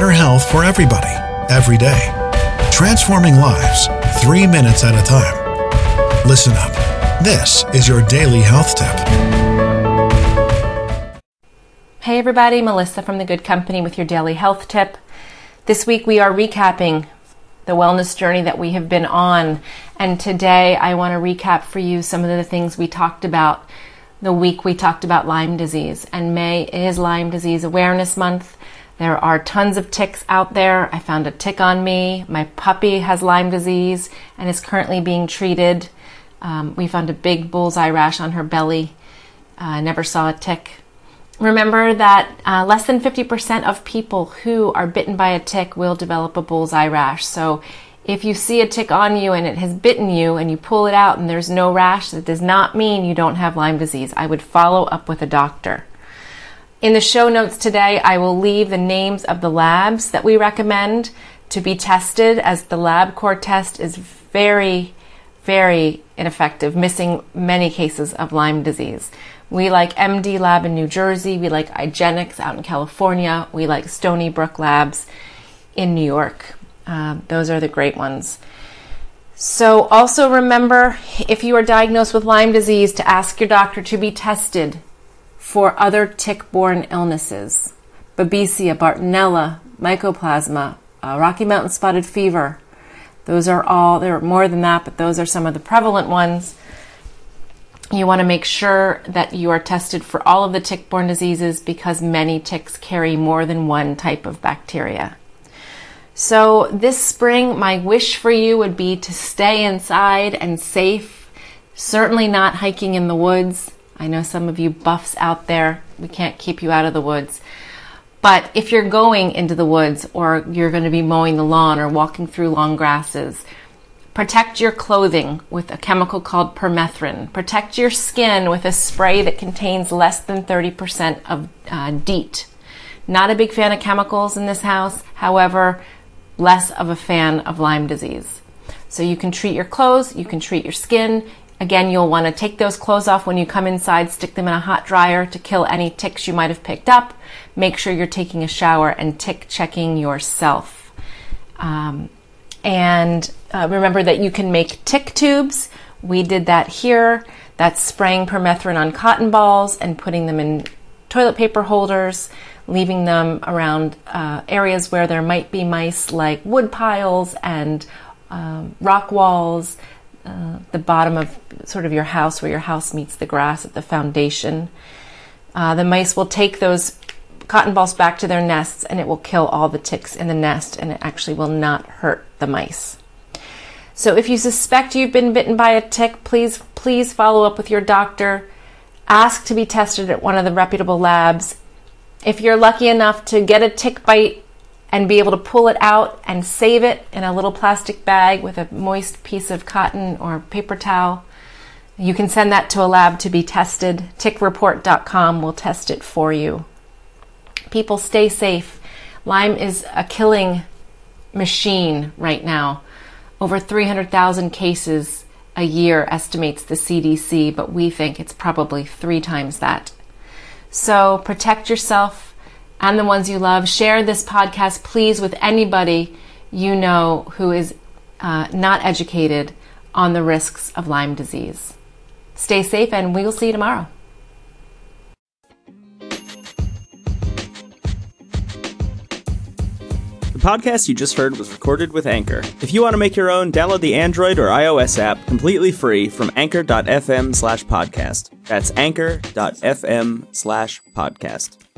better health for everybody, every day. Transforming lives, three minutes at a time. Listen up. This is your daily health tip. Hey everybody, Melissa from The Good Company with your daily health tip. This week we are recapping the wellness journey that we have been on, and today I want to recap for you some of the things we talked about the week we talked about Lyme disease. And May is Lyme Disease Awareness Month. There are tons of ticks out there. I found a tick on me. My puppy has Lyme disease and is currently being treated. Um, we found a big bullseye rash on her belly. I uh, never saw a tick. Remember that uh, less than 50% of people who are bitten by a tick will develop a bullseye rash. So if you see a tick on you and it has bitten you and you pull it out and there's no rash, that does not mean you don't have Lyme disease. I would follow up with a doctor. In the show notes today, I will leave the names of the labs that we recommend to be tested, as the LabCorp test is very, very ineffective, missing many cases of Lyme disease. We like MD Lab in New Jersey. We like IGeneX out in California. We like Stony Brook Labs in New York. Uh, those are the great ones. So, also remember if you are diagnosed with Lyme disease, to ask your doctor to be tested for other tick-borne illnesses. Babesia, Bartonella, Mycoplasma, uh, Rocky Mountain spotted fever. Those are all, there are more than that, but those are some of the prevalent ones. You want to make sure that you are tested for all of the tick-borne diseases because many ticks carry more than one type of bacteria. So this spring, my wish for you would be to stay inside and safe, certainly not hiking in the woods. I know some of you buffs out there, we can't keep you out of the woods. But if you're going into the woods or you're going to be mowing the lawn or walking through long grasses, protect your clothing with a chemical called permethrin. Protect your skin with a spray that contains less than 30% of uh, DEET. Not a big fan of chemicals in this house, however, less of a fan of Lyme disease. So you can treat your clothes, you can treat your skin, Again, you'll want to take those clothes off when you come inside, stick them in a hot dryer to kill any ticks you might have picked up. Make sure you're taking a shower and tick checking yourself. Um, and uh, remember that you can make tick tubes. We did that here. That's spraying permethrin on cotton balls and putting them in toilet paper holders, leaving them around uh, areas where there might be mice, like wood piles and um, rock walls uh, the bottom of sort of your house where your house meets the grass at the foundation. Uh, the mice will take those cotton balls back to their nests and it will kill all the ticks in the nest and it actually will not hurt the mice. So if you suspect you've been bitten by a tick, please please follow up with your doctor. Ask to be tested at one of the reputable labs. If you're lucky enough to get a tick bite and be able to pull it out and save it in a little plastic bag with a moist piece of cotton or paper towel. You can send that to a lab to be tested. TickReport.com will test it for you. People stay safe. Lyme is a killing machine right now. Over 300,000 cases a year estimates the CDC, but we think it's probably three times that. So protect yourself and the ones you love. Share this podcast, please, with anybody you know who is uh, not educated on the risks of Lyme disease. Stay safe, and we will see you tomorrow. The podcast you just heard was recorded with Anchor. If you want to make your own, download the Android or iOS app completely free from anchor.fm slash podcast. That's anchor.fm slash podcast.